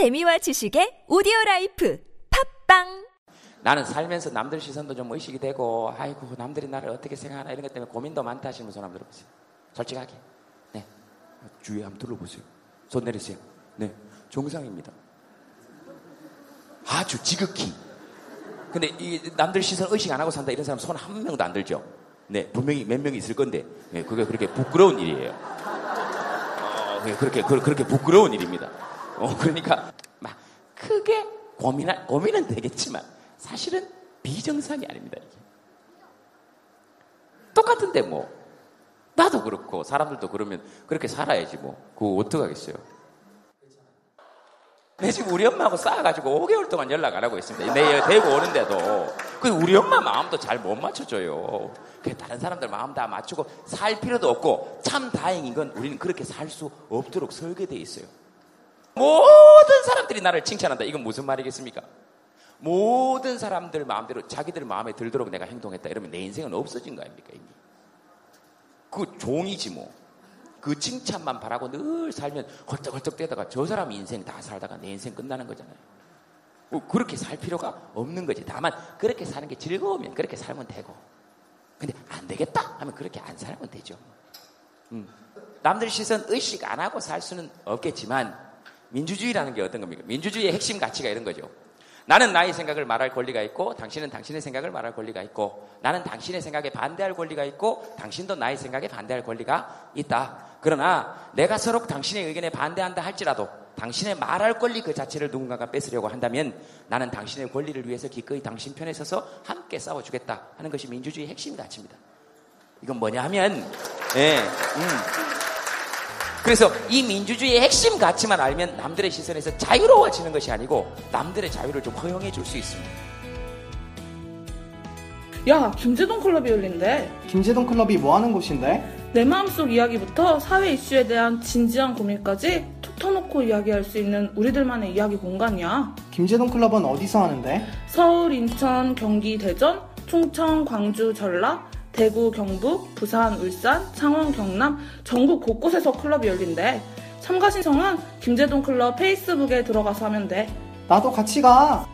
재미와 지식의 오디오 라이프 팟빵 나는 살면서 남들 시선도 좀 의식이 되고, 아이고, 남들이 나를 어떻게 생각하나 이런 것 때문에 고민도 많다 하시는 손 한번 들어보세요. 솔직하게. 네. 주위에 한번 둘러보세요. 손 내리세요. 네. 정상입니다. 아주 지극히. 근데 이 남들 시선 의식 안 하고 산다 이런 사람 손 한 명도 안 들죠? 네. 분명히 몇 명이 있을 건데, 네. 그게 그렇게 부끄러운 일이에요. 어, 네, 그렇게, 그- 그렇게 부끄러운 일입니다. 어, 그러니까, 막, 크게 고민, 고민은 되겠지만, 사실은 비정상이 아닙니다, 이게. 똑같은데, 뭐. 나도 그렇고, 사람들도 그러면 그렇게 살아야지, 뭐. 그거 어떡하겠어요. 내 지금 우리 엄마하고 싸워가지고 5개월 동안 연락 안 하고 있습니다. 내 대구 오는데도. 그 우리 엄마 마음도 잘 못 맞춰줘요. 그 다른 사람들 마음 다 맞추고 살 필요도 없고 참 다행인 건 우리는 그렇게 살 수 없도록 설계되어 있어요. 모든 사람들이 나를 칭찬한다. 이건 무슨 말이겠습니까? 모든 사람들 마음대로 자기들 마음에 들도록 내가 행동했다. 이러면 내 인생은 없어진 거 아닙니까, 이미? 그 종이지 뭐. 그 칭찬만 바라고 늘 살면 헐떡헐떡 대다가 저 사람 인생 다 살다가 내 인생 끝나는 거잖아요. 뭐 그렇게 살 필요가 없는 거지. 다만 그렇게 사는 게 즐거우면 그렇게 살면 되고. 근데 안 되겠다 하면 그렇게 안 살면 되죠. 음. 남들 시선 의식 안 하고 살 수는 없겠지만 민주주의라는 게 어떤 겁니까? 민주주의의 핵심 가치가 이런 거죠. 나는 나의 생각을 말할 권리가 있고 당신은 당신의 생각을 말할 권리가 있고 나는 당신의 생각에 반대할 권리가 있고 당신도 나의 생각에 반대할 권리가 있다. 그러나 내가 서로 당신의 의견에 반대한다 할지라도 당신의 말할 권리 그 자체를 누군가가 뺏으려고 한다면 나는 당신의 권리를 위해서 기꺼이 당신 편에 서서 함께 싸워주겠다 하는 것이 민주주의의 핵심 가치입니다. 이건 뭐냐 하면 예, 음. 그래서 이 민주주의의 핵심 가치만 알면 남들의 시선에서 자유로워지는 것이 아니고 남들의 자유를 좀 허용해 줄 수 있습니다. 야, 김재동 클럽이 열린대. 김재동 클럽이 뭐 하는 곳인데? 내 마음속 이야기부터 사회 이슈에 대한 진지한 고민까지 툭 터놓고 이야기할 수 있는 우리들만의 이야기 공간이야. 김재동 클럽은 어디서 하는데? 서울, 인천, 경기, 대전, 충청, 광주, 전라, 대구, 경북, 부산, 울산, 창원, 경남 전국 곳곳에서 클럽이 열린대. 참가 신청은 김재동 클럽 페이스북에 들어가서 하면 돼. 나도 같이 가.